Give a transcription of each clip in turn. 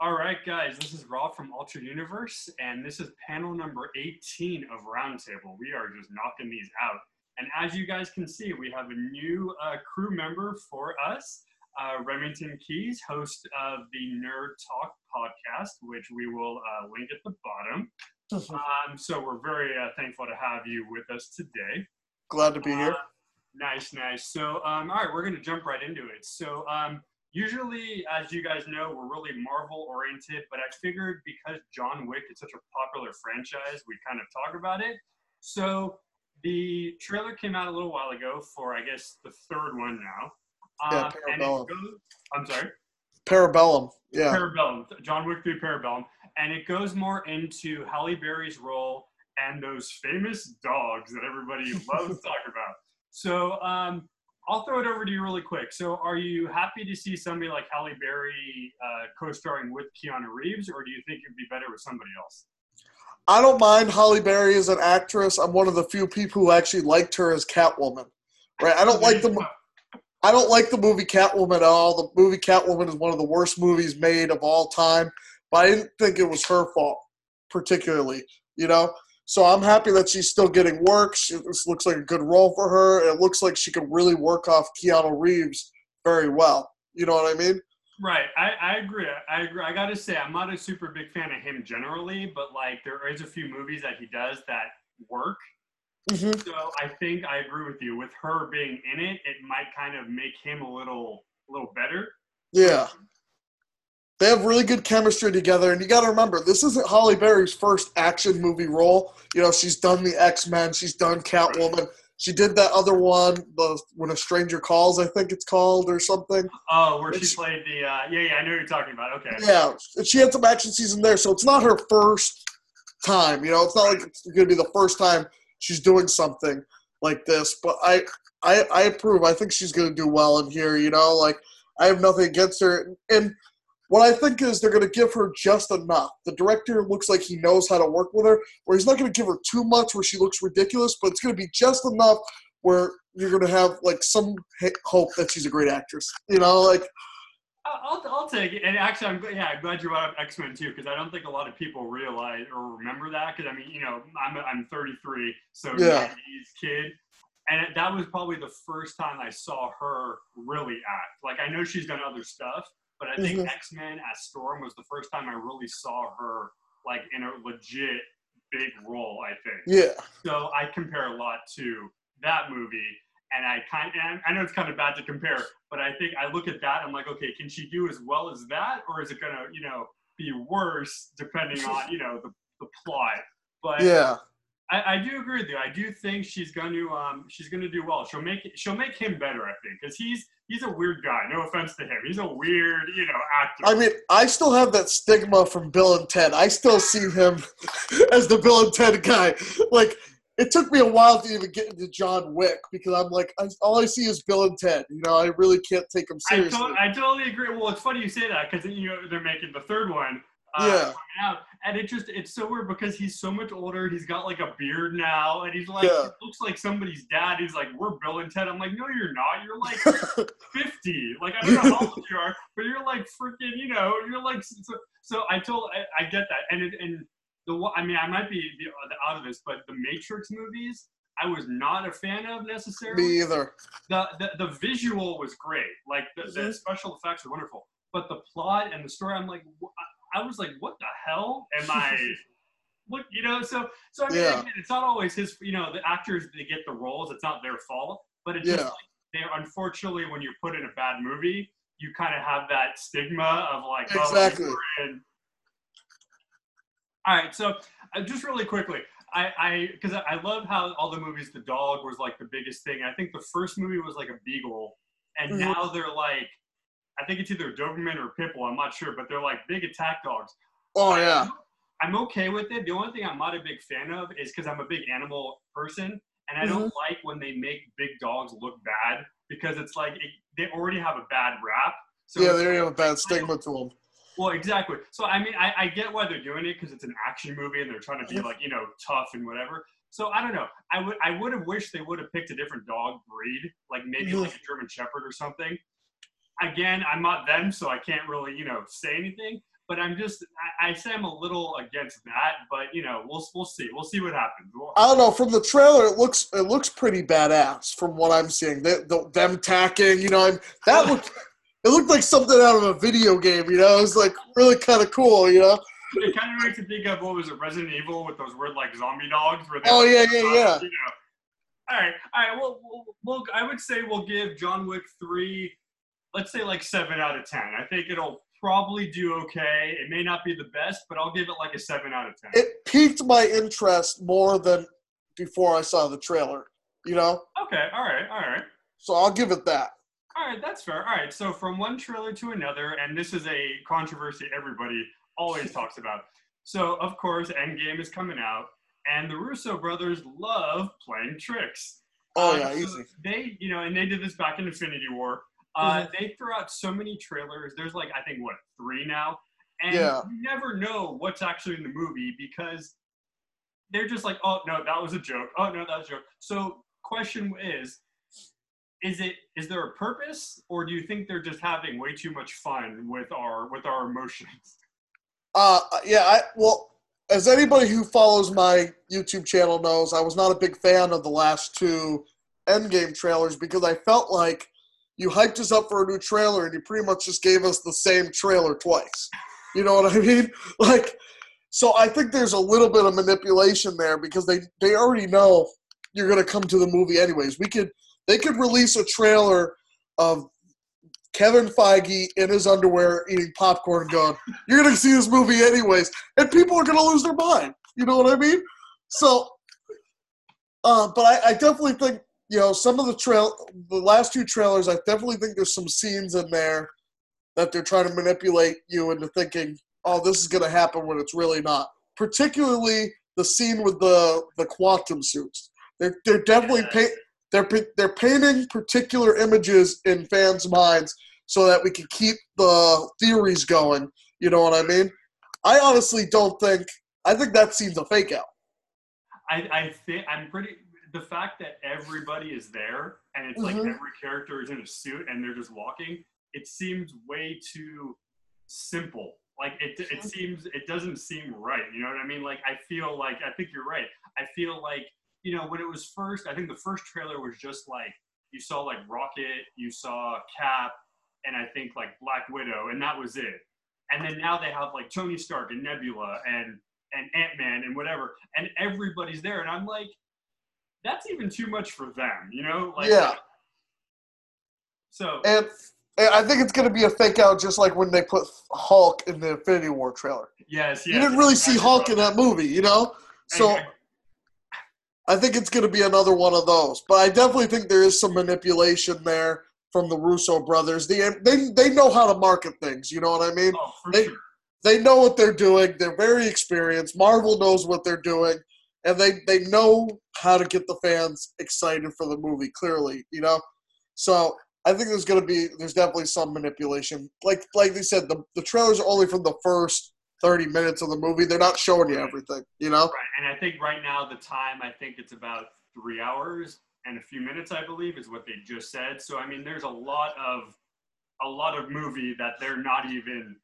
All right, guys, this is Rob from Altered Universe, and this is panel number 18 of Roundtable. We are just knocking these out. And as you guys can see, we have a new uh, crew member for us, uh, Remington Keys, host of the Nerd Talk podcast, which we will uh, link at the bottom. Um, so we're very uh, thankful to have you with us today. Glad to be here. Uh, nice, nice. So, um, all right, we're going to jump right into it. So, um, usually, as you guys know, we're really Marvel oriented, but I figured because John Wick is such a popular franchise, we kind of talk about it. So, the trailer came out a little while ago for, I guess, the third one now. Yeah, Um, and Parabellum. goes, I'm sorry. Parabellum. Yeah. Parabellum, John Wick 3 Parabellum. And it goes more into Halle Berry's role and those famous dogs that everybody loves to talk about. So um, I'll throw it over to you really quick. So are you happy to see somebody like Halle Berry uh, co-starring with Keanu Reeves, or do you think it'd be better with somebody else? I don't mind Halle Berry as an actress. I'm one of the few people who actually liked her as Catwoman. Right? I don't like the I don't like the movie Catwoman at all. The movie Catwoman is one of the worst movies made of all time. But I didn't think it was her fault, particularly. You know. So I'm happy that she's still getting work. She, this looks like a good role for her. It looks like she could really work off Keanu Reeves very well. You know what I mean? Right, I, I agree. I agree. I gotta say, I'm not a super big fan of him generally, but like there is a few movies that he does that work. Mm-hmm. So I think I agree with you. With her being in it, it might kind of make him a little, a little better. Yeah. They have really good chemistry together, and you got to remember, this isn't Halle Berry's first action movie role. You know, she's done the X Men, she's done Catwoman, she did that other one, the When a Stranger Calls, I think it's called, or something. Oh, where she It's- played the, uh, yeah, yeah, I know what you're talking about. Okay. Yeah, and she had some action season there, so it's not her first time. You know, it's not like it's going to be the first time she's doing something like this. But I, I, I approve. I think she's going to do well in here. You know, like I have nothing against her. And what I think is they're going to give her just enough. The director looks like he knows how to work with her, where he's not going to give her too much where she looks ridiculous, but it's going to be just enough where you're going to have like some hope that she's a great actress. You know, like I'll, I'll take it. And actually, I'm yeah, I'm glad you brought up X Men too, because I don't think a lot of people realize or remember that. Because I mean, you know, I'm I'm 33, so Yeah. 90s kid, and that was probably the first time I saw her really act. Like I know she's done other stuff, but I think Mhm. X Men as Storm was the first time I really saw her like in a legit big role. I think. yeah, So I compare a lot to that movie, and I kind and I know it's kind of bad to compare, but I think I look at that. I'm like, okay, can she do as well as that, or is it gonna, you know, be worse depending on you know the, the plot? But yeah. I, I do agree with you. I do think she's going to um she's going to do well. She'll make she'll make him better. I think because he's he's a weird guy. No offense to him. He's a weird you know actor. I mean, I still have that stigma from Bill and Ted. I still see him as the Bill and Ted guy. Like, it took me a while to even get into John Wick because I'm like, I, all I see is Bill and Ted. You know, I really can't take him I, seriously. to- I totally agree. Well, it's funny you say that because you know they're making the third one. Uh, Yeah. and it just it's so weird because he's so much older. He's got like a beard now, and he's like Yeah. he looks like somebody's dad. He's like, "We're Bill and Ted." I'm like, "No, you're not. You're like 50. Like I don't know how old you are, but you're like freaking. You know, you're like so. so I told I, I get that, and it, and the I mean I might be the, the out of this, but the Matrix movies. I was not a fan of necessarily me either. the, the the visual was great. Like the, the Mhm. special effects are wonderful, but the plot and the story, I'm like, I was like, what the hell am I? What you know? So so I mean, Yeah. again, it's not always his. You know, the actors they get the roles. It's not their fault, but it's just Yeah. like they're unfortunately when you're put in a bad movie, you kind of have that stigma of like, oh, Exactly. in- All right, so uh, just really quickly, I, I, because I I love how all the movies, the dog was like the biggest thing. I think the first movie was like a beagle, and Mhm. now they're like, I think it's either Doberman or Pitbull. I'm not sure, but they're like big attack dogs. Oh, yeah. I'm okay with it. The only thing I'm not a big fan of is because I'm a big animal person, and I don't Mm-hmm. like when they make big dogs look bad because it's like it, they already have a bad rap. So Yeah, they already have a bad stigma to them. well, exactly. So I mean, I, I get why they're doing it because it's an action movie and they're trying to be like you know tough and whatever. So I don't know. I would I would have wished they would have picked a different dog breed, like maybe like a German Shepherd or something. Again, I'm not them, so I can't really you know say anything. but I'm just I, I say I'm a little against that, but you know we'll we'll see we'll see what happens. We'll, I don't know. From the trailer, it looks it looks pretty badass. From what I'm seeing, the, the, them tacking, you know, I'm, that looked it looked like something out of a video game. You know, it was like really kind of cool. You know. It kind of makes me think of what was it, Resident Evil, with those weird like zombie dogs. Where they Oh yeah, yeah, yeah. You know. All right, all right. Well, we'll, we'll, I would say we'll give John Wick three, let's say like seven out of ten. I think it'll probably do okay. It may not be the best, but I'll give it like a seven out of ten. It piqued my interest more than before I saw the trailer. You know, okay, all right, all right. so I'll give it that. All right, that's fair. All right, so from one trailer to another, and this is a controversy everybody always talks about. So, of course, Endgame is coming out, and the Russo brothers love playing tricks. Oh Uh, yeah, so easy. They, you know, and they did this back in Infinity War. Uh, Mhm. They throw out so many trailers. There's like, I think, what, three now? And Yeah. you never know what's actually in the movie because they're just like, oh, no, that was a joke. Oh, no, that was a joke. So, question is, is it is there a purpose or do you think they're just having way too much fun with our with our emotions Uh, yeah, I well, as anybody who follows my YouTube channel knows, I was not a big fan of the last two Endgame trailers because I felt like you hyped us up for a new trailer and you pretty much just gave us the same trailer twice. You know what I mean? Like, so I think there's a little bit of manipulation there because they they already know you're gonna come to the movie anyways. We could they could release a trailer of Kevin Feige in his underwear eating popcorn going, you're going to see this movie anyways. And people are going to lose their mind. You know what I mean? So, uh, but I, I definitely think, you know, some of the trail, the last two trailers, I definitely think there's some scenes in there that they're trying to manipulate you into thinking, oh, this is going to happen when it's really not. Particularly the scene with the, the quantum suits. They're, they're definitely paint, they're they're painting particular images in fans' minds so that we can keep the theories going. You know what I mean? I honestly don't think. I think that scene's a fake out. i i think i'm pretty the fact that everybody is there and it's like Mhm. every character is in a suit and they're just walking it seems way too simple. Like it it seems it doesn't seem right you know what i mean? Like i feel like i think you're right. I feel like you know when it was first i think the first trailer was just like you saw like rocket you saw cap and i think like black widow and that was it. And then now they have like tony stark and nebula and and ant-man and whatever and everybody's there and i'm like that's even too much for them you know like Yeah. so And, and I think it's going to be a fake out, just like when they put Hulk in the Infinity War trailer. yes, yes you didn't really see Hulk in that movie, you know. So I think it's going to be another one of those. But I definitely think there is some manipulation there from the Russo brothers. They they they know how to market things. You know what I mean? oh, for they- sure they know what they're doing. They're very experienced. Marvel knows what they're doing, and they they know how to get the fans excited for the movie. Clearly, you know. So I think there's gonna be there's definitely some manipulation. Like like they said, the the trailers are only from the first thirty minutes of the movie. They're not showing you everything. You know. Right, and I think right now the time I think it's about three hours and a few minutes, I believe, is what they just said. So I mean, there's a lot of a lot of movie that they're not even,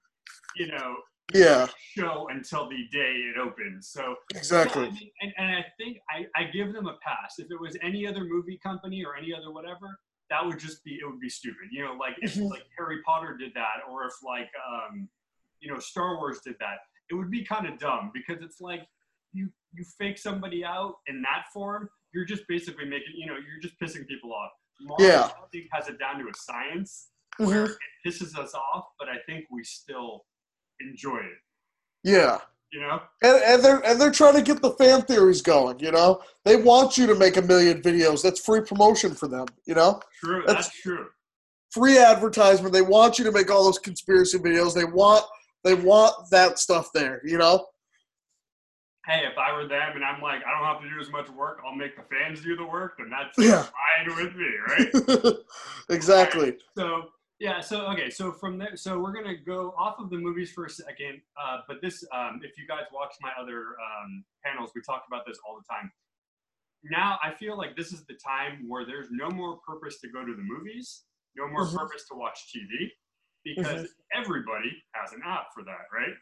you know, Yeah. show until the day it opens. So Exactly. Yeah, I mean, and, and I think I, I give them a pass. If it was any other movie company or any other whatever, that would just be it would be stupid. You know, like if Mhm. like Harry Potter did that, or if like um, you know Star Wars did that, it would be kind of dumb because it's like you you fake somebody out in that form, you're just basically making you know you're just pissing people off. Marvel, Yeah. I think has it down to a science Mhm. where it pisses us off, but I think we still enjoy it. Yeah. You know. And, and they're and they're trying to get the fan theories going. You know, they want you to make a million videos. That's free promotion for them. You know, True, That's- that's true. free advertisement. They want you to make all those conspiracy videos. They want they want that stuff there. You know. hey, if I were them and I'm like, I don't have to do as much work, I'll make the fans do the work, then that's Yeah. fine with me, right? exactly. so yeah, so okay, so from there, so we're gonna go off of the movies for a second. Uh, but this, um, if you guys watch my other um, panels, we talk about this all the time. Now I feel like this is the time where there's no more purpose to go to the movies, no more Mhm. purpose to watch TV. because everybody has an app for that, right?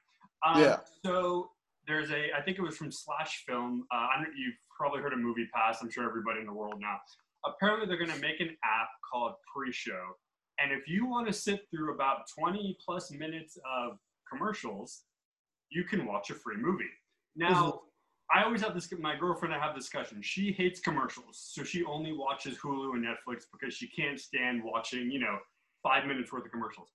Um, Yeah. So there's a, I think it was from Slash Film. Uh, I don't, you've probably heard of Movie Pass. I'm sure everybody in the world now. Apparently, they're going to make an app called Pre-Show, and if you want to sit through about 20 plus minutes of commercials, you can watch a free movie. Now, I always have this. My girlfriend and I have discussion. She hates commercials, so she only watches Hulu and Netflix because she can't stand watching, you know, five minutes worth of commercials.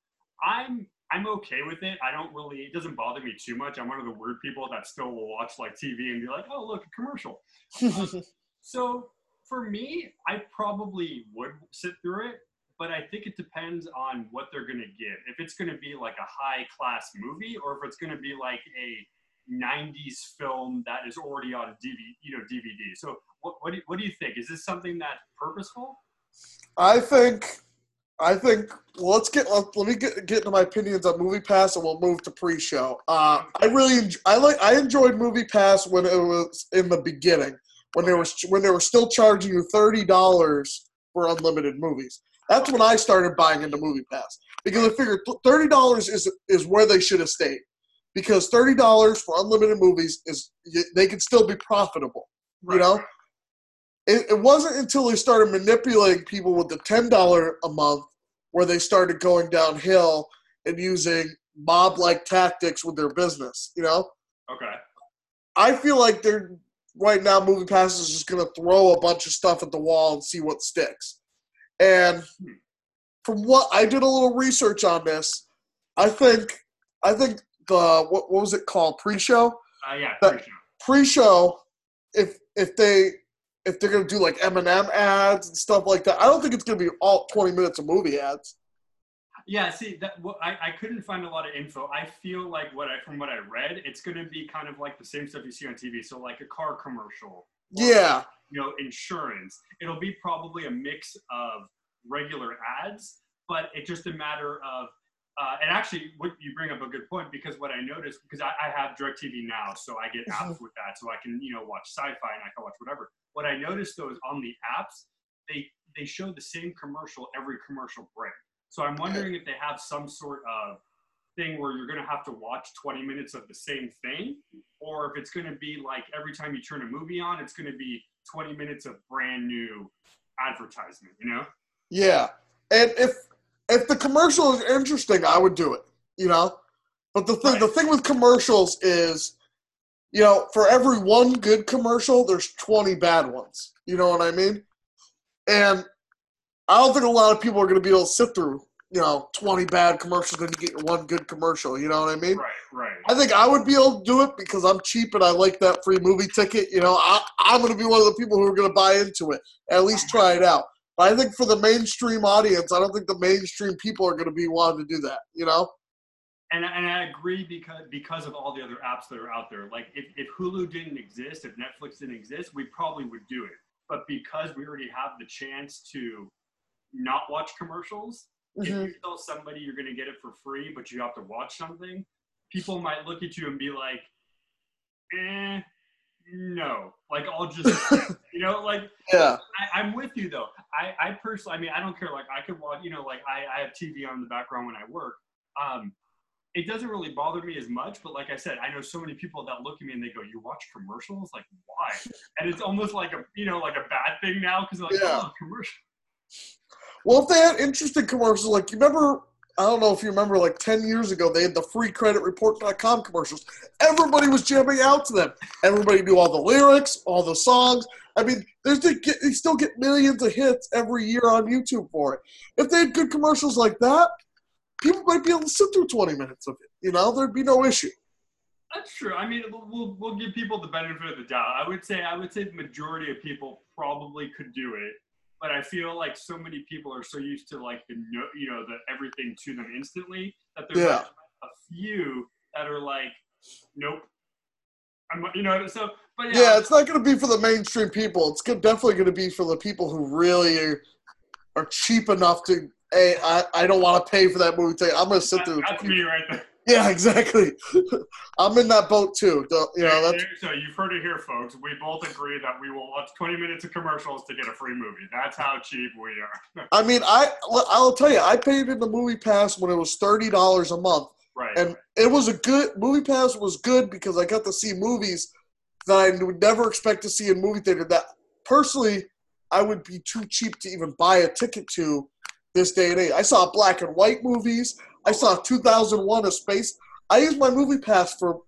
I'm I'm okay with it. I don't really. It doesn't bother me too much. I'm one of the weird people that still will watch like TV and be like, oh look, a commercial. So for me, I probably would sit through it, but I think it depends on what they're going to give. If it's going to be like a high class movie, or if it's going to be like a 90s film that is already on DVD, you know, DVD. So what what do, you, what do you think? Is this something that's purposeful? I think, I think. Well, let's get. Let, let me get get into my opinions on Movie Pass, and we'll move to pre-show. Uh, I really, I like, I enjoyed Movie Pass when it was in the beginning, when they were when they were still charging you thirty dollars for unlimited movies. That's when I started buying into Movie Pass because I figured thirty dollars is is where they should have stayed, because thirty dollars for unlimited movies is they can still be profitable. You know? it, it wasn't until they started manipulating people with the ten dollar a month where they started going downhill and using mob like tactics with their business. You know, Okay. I feel like they're right now. Movie Pass is just going to throw a bunch of stuff at the wall and see what sticks. And from what I did a little research on this, I think I think the what, what was it called pre-show Uh, yeah. Pre-show. pre-show if if they if they're gonna do like M&M ads and stuff like that, I don't think it's gonna be all twenty minutes of movie ads. Yeah, see, that well, I, I couldn't find a lot of info. I feel like what I from what I read, it's going to be kind of like the same stuff you see on TV. So like a car commercial, Yeah, you know, insurance. It'll be probably a mix of regular ads, but it's just a matter of. Uh, and actually, what you bring up a good point because what I noticed because I, I have DirecTV now, so I get apps with that, so I can you know watch sci-fi and I can watch whatever. What I noticed though is on the apps, they they show the same commercial every commercial break. So I'm wondering if they have some sort of thing where you're going to have to watch 20 minutes of the same thing, or if it's going to be like every time you turn a movie on, it's going to be 20 minutes of brand new advertisement. You know? yeah. And if if the commercial is interesting, I would do it. You know, but the thing the thing with commercials is, you know, for every one good commercial, there's twenty bad ones. You know what I mean? And I don't think a lot of people are gonna be able to sit through, you know, twenty bad commercials and you get one good commercial. You know what I mean? Right, right. I think I would be able to do it because I'm cheap and I like that free movie ticket. You know, I, I'm going to be one of the people who are going to buy into it, at least try it out. But I think for the mainstream audience, I don't think the mainstream people are going to be wanting to do that. You know? And, and I agree because because of all the other apps that are out there. Like if, if Hulu didn't exist, if Netflix didn't exist, we probably would do it. But because we already have the chance to not watch commercials, if Mhm. you tell somebody you're going to get it for free, but you have to watch something, people might look at you and be like, eh, no. Like, I'll just, you know, like, Yeah. I, I'm with you though. I, I personally, I mean, I don't care. Like, I could watch, you know, like I, I have TV on in the background when I work. Um, it doesn't really bother me as much, but like I said, I know so many people that look at me and they go, "You watch commercials? Like, why?" And it's almost like a, you know, like a bad thing now because like, Yeah. oh, commercial. Well, if they had interesting commercials, like you remember, I don't know if you remember, like 10 years ago, they had the freecreditreport.com commercials. Everybody was jamming out to them. Everybody knew all the lyrics, all the songs. I mean, they, get, they still get millions of hits every year on YouTube for it. If they had good commercials like that, people might be able to sit through 20 minutes of it. You know, there'd be no issue. That's true. I mean, we'll, we'll, we'll give people the benefit of the doubt. I would say I would say the majority of people probably could do it, but I feel like so many people are so used to like the no, you know, the everything to them instantly that there's Yeah. like a few that are like, nope. I'm, you know, so but yeah, Yeah, it's not going to be for the mainstream people. It's good, definitely going to be for the people who really are, are cheap enough to, hey, I, I don't want to pay for that movie ticket. I'm going to sit that- through. that's me right there. Yeah, exactly. I'm in that boat too. The- You know, so you've heard it here, folks. We both agree that we will watch 20 minutes of commercials to get a free movie. That's how cheap we are. I mean, I I'll tell you, I paid in the movie pass when it was thirty dollars a month, right. and it was a good movie pass was good because I got to see movies that I would never expect to see in movie theater. That personally, I would be too cheap to even buy a ticket to this day and age. I saw black and white movies. I saw 2001: A Space. I used my movie pass for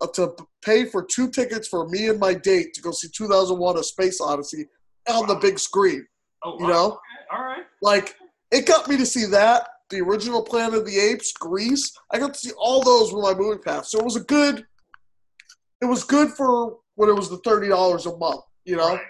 uh, to pay for two tickets for me and my date to go see 2001: A Space Odyssey on the big screen. oh, you wow. know? Okay, All right. Like it got me to see that, the original Planet of the Apes, Grease. I got to see all those with my movie pass. So it was a good. It was good for when it was the thirty dollars a month. You know. Right.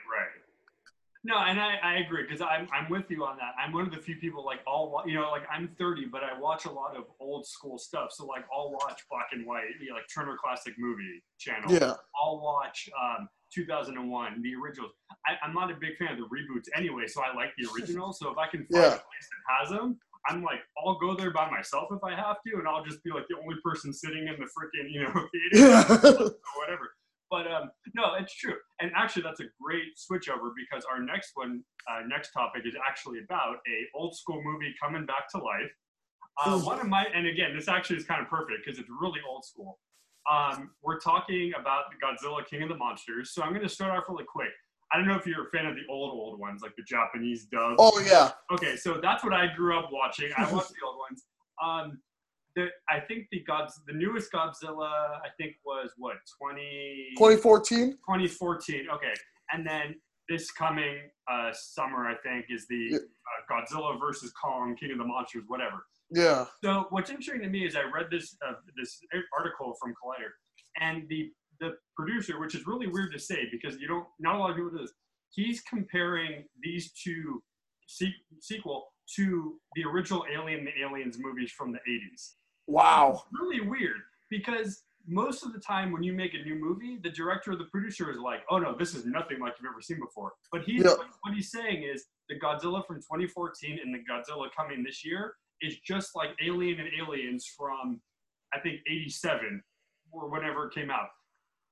No, and I, I agree because I'm, I'm with you on that. I'm one of the few people like all you know like I'm 30, but I watch a lot of old school stuff. So like I'll watch black and white, you know, like Turner Classic Movie Channel. Yeah. I'll watch um, 2001, the originals. I, I'm not a big fan of the reboots anyway, so I like the original. So if I can find Yeah. a place that has them, I'm like, I'll go there by myself if I have to, and I'll just be like the only person sitting in the freaking you know theater Yeah. or whatever. But um, no, it's true. And actually, that's a great switchover because our next one, uh, next topic is actually about a old school movie coming back to life. Uh, one of my, and again, this actually is kind of perfect because it's really old school. Um, we're talking about the Godzilla King of the Monsters. So I'm going to start off really quick. I don't know if you're a fan of the old old ones, like the Japanese dub. oh yeah. Okay, so that's what I grew up watching. I watched the old ones. Um, the I think the the newest Godzilla I think was what 20, 2014. 2014. Okay, and then this coming uh, summer I think is the uh, Godzilla versus Kong, King of the Monsters, whatever. Yeah. So what's interesting to me is I read this uh, this article from Collider, and the the producer, which is really weird to say because you don't not a lot of people do this. He's comparing these two se- sequel to the original Alien the Aliens movies from the 80s. Wow. Really weird because most of the time when you make a new movie, the director or the producer is like, "Oh no, this is nothing like you've ever seen before." But he's Yeah. what he's saying is the Godzilla from 2014 and the Godzilla coming this year is just like Alien and Aliens from I think 87 or whenever it came out.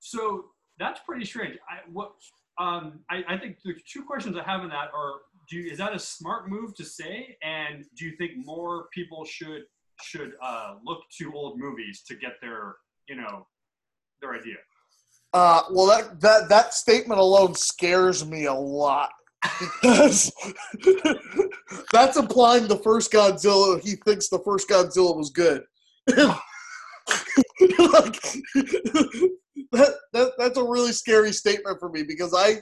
So that's pretty strange. I what um I, I think the two questions I have in that are do you, is that a smart move to say and do you think more people should should uh, look to old movies to get their you know their idea? Uh, well, that that that statement alone scares me a lot because that's implying the first Godzilla. He thinks the first Godzilla was good. like, that, that that's a really scary statement for me because I,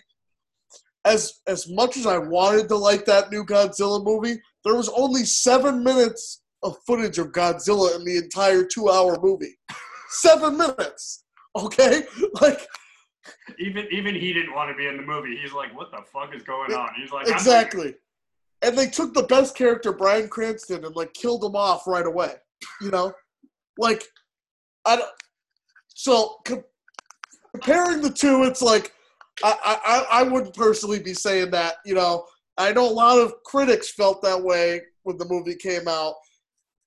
as as much as I wanted to like that new Godzilla movie, there was only seven minutes of footage of Godzilla in the entire two-hour movie. Seven minutes. Okay, like Even even he didn't want to be in the movie. He's like, what the fuck is going on? He's like, exactly. And they took the best character, Bryan Cranston, and like killed him off right away. You know, like I don't. So com- comparing the two, it's like I, I I wouldn't personally be saying that. You know, I know a lot of critics felt that way when the movie came out,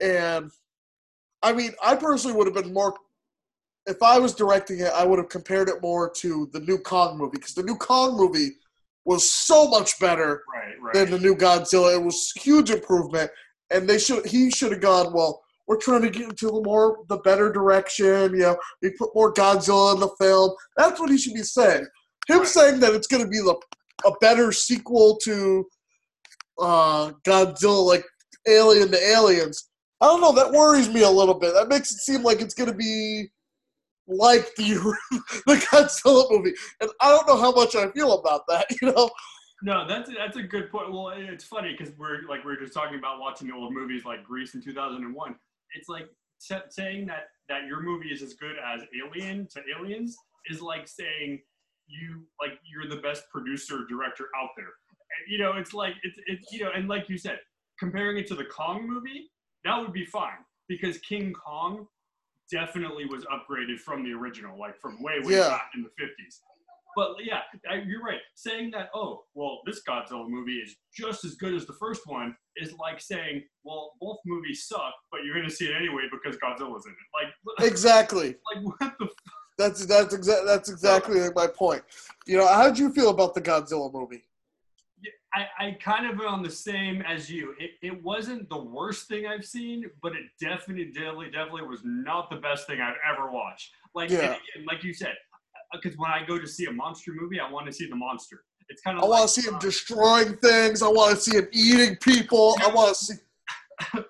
and I mean, I personally would have been more. If I was directing it, I would have compared it more to the new Kong movie because the new Kong movie was so much better right, right. than the new Godzilla. It was huge improvement, and they should he should have gone. Well, we're trying to get into the more the better direction. You know, we put more Godzilla in the film. That's what he should be saying. Him Right. saying that it's going to be the a better sequel to uh, Godzilla, like Alien to Aliens. I don't know. That worries me a little bit. That makes it seem like it's going to be like the the Godzilla movie, and I don't know how much I feel about that. You know. No, that's that's a good point. Well, it's funny because we're like we are just talking about watching old movies like Grease in 2001. It's like sa- saying that that your movie is as good as Alien to Aliens is like saying you like you're the best producer director out there. And, you know, it's like it's it's you know, and like you said, comparing it to the Kong movie, that would be fine because King Kong definitely was upgraded from the original, like from way way Yeah. back in the 50s. But yeah, I, you're right. Saying that, oh, well, this Godzilla movie is just as good as the first one is like saying, well, both movies suck, but you're gonna see it anyway because Godzilla's in it. Like, Exactly. like what the? That's that's exa- that's exactly my point. You know, how did you feel about the Godzilla movie? I, I kind of on the same as you. It, it wasn't the worst thing I've seen, but it definitely, definitely, definitely was not the best thing I've ever watched. Like, Yeah. again, like you said, because when I go to see a monster movie, I want to see the monster. It's kind of I like, want to see him uh, destroying things. I want to see him eating people. I want to see.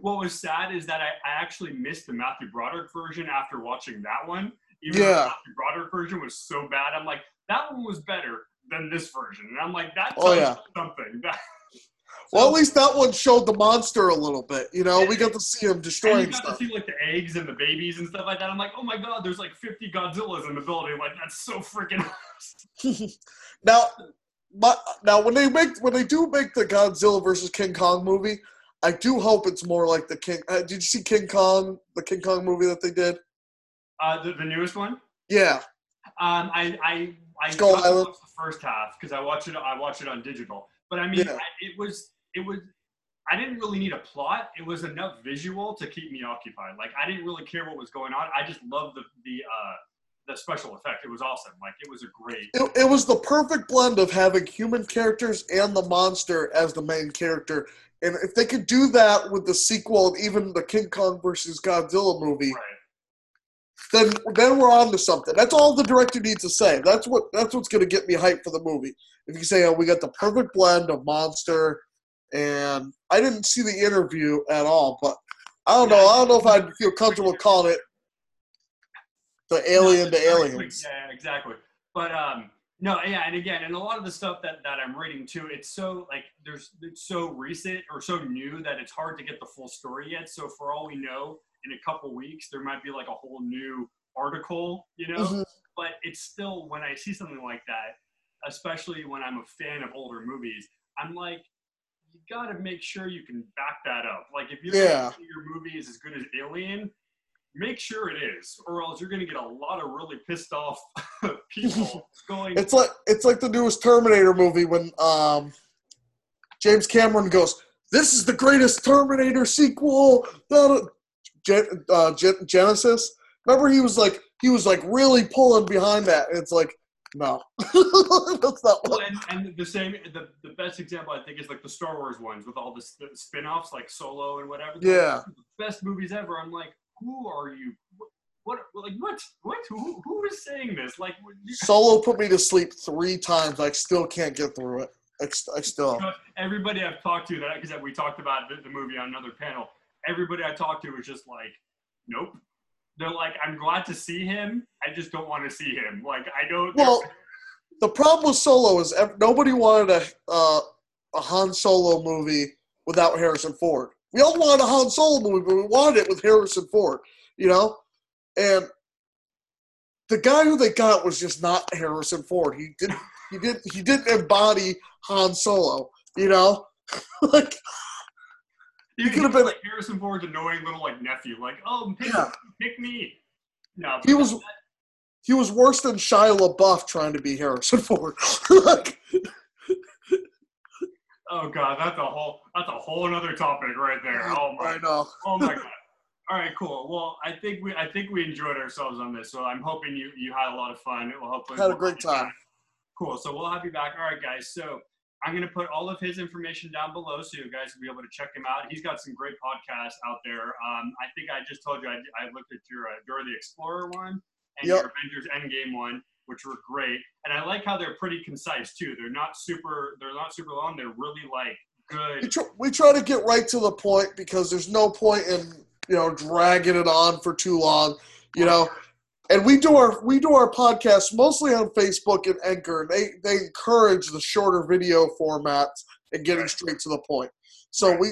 what was sad is that I, I actually missed the Matthew Broderick version after watching that one. Even though Yeah. the Matthew Broderick version was so bad, I'm like, that one was better than this version. And I'm like, that Oh, yeah. something. That, Well, at least that one showed the monster a little bit. You know, we got to see him destroying got stuff. to see like the eggs and the babies and stuff like that. I'm like, oh my god, there's like 50 Godzillas in the building. Like that's so freaking. now, my, now when they make when they do make the Godzilla versus King Kong movie, I do hope it's more like the King. Uh, did you see King Kong, the King Kong movie that they did? Uh, the, the newest one. Yeah, Um, I I I Skull Island? the first half because I watched it. I watched it on digital. But I mean, Yeah. I, it was it was. I didn't really need a plot. It was enough visual to keep me occupied. Like I didn't really care what was going on. I just loved the the uh, the special effect. It was awesome. Like it was a great. it, it was the perfect blend of having human characters and the monster as the main character. And if they could do that with the sequel and even the King Kong versus Godzilla movie, Right. Then then we're on to something. That's all the director needs to say. That's what that's what's going to get me hyped for the movie. If you say, "Oh, we got the perfect blend of monster," and I didn't see the interview at all, but I don't know. I don't know if I'd feel comfortable calling it the alien to No, it's aliens. Yeah, exactly. But um, no, yeah, and again, and a lot of the stuff that that I'm reading too, it's so like there's it's so recent or so new that it's hard to get the full story yet. So for all we know, in a couple weeks there might be like a whole new article, you know. Mhm. But it's still when I see something like that, especially when I'm a fan of older movies, I'm like. You gotta make sure you can back that up. Like if you're Yeah. your movie is as good as Alien, make sure it is, or else you're gonna get a lot of really pissed off people going. It's like it's like the newest Terminator movie when um, James Cameron goes, "This is the greatest Terminator sequel." da-" Gen- uh, Gen- Genisys. Remember, he was like he was like really pulling behind that, and it's like, no, that's not Well, and, and the same, the, the best example I think is like the Star Wars ones with all the, spin-offs like Solo and whatever. Yeah. best movies ever. I'm like, who are you? What, what like what? What? Who, who is saying this? Like, Solo put me to sleep three times. I still can't get through it. I, I still. everybody I've talked to that because we talked about the, the movie on another panel. Everybody I talked to was just like, nope. They're like, I'm glad to see him. I just don't want to see him. Like, I don't. Well, the problem with Solo is nobody wanted a uh, a Han Solo movie without Harrison Ford. We all wanted a Han Solo movie, but we wanted it with Harrison Ford. You know, and the guy who they got was just not Harrison Ford. He didn't. He didn't He didn't embody Han Solo. You know, like he could have been- like Harrison Ford's annoying little like nephew. Like, oh, pick, Yeah. pick me. No, he was. that- He was worse than Shia LaBeouf trying to be Harrison Ford. like, Oh god, that's a whole that's a whole another topic right there. Oh my. Oh my god. All right, cool. Well, I think we I think we enjoyed ourselves on this, so I'm hoping you you had a lot of fun. It will hopefully Had a great time. Cool. So we'll have you back. All right, guys. So I'm gonna put all of his information down below, so you guys will be able to check him out. He's got some great podcasts out there. Um, I think I just told you I, I looked at your uh, Dora the Explorer one and Yep. your Avengers Endgame one, which were great. And I like how they're pretty concise too. They're not super. They're not super long. They're really like we, good. we try to get right to the point because there's no point in you know dragging it on for too long you know and we do our we do our podcast mostly on facebook and anchor and they they encourage the shorter video formats and getting straight to the point so Right. we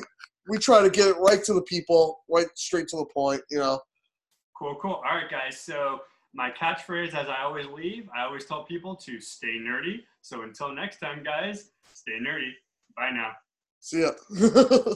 we try to get it right to the people right straight to the point you know Cool, cool. All right, guys. So my catchphrase, as I always leave, I always tell people to stay nerdy. So until next time, guys, stay nerdy. Bye now. see ya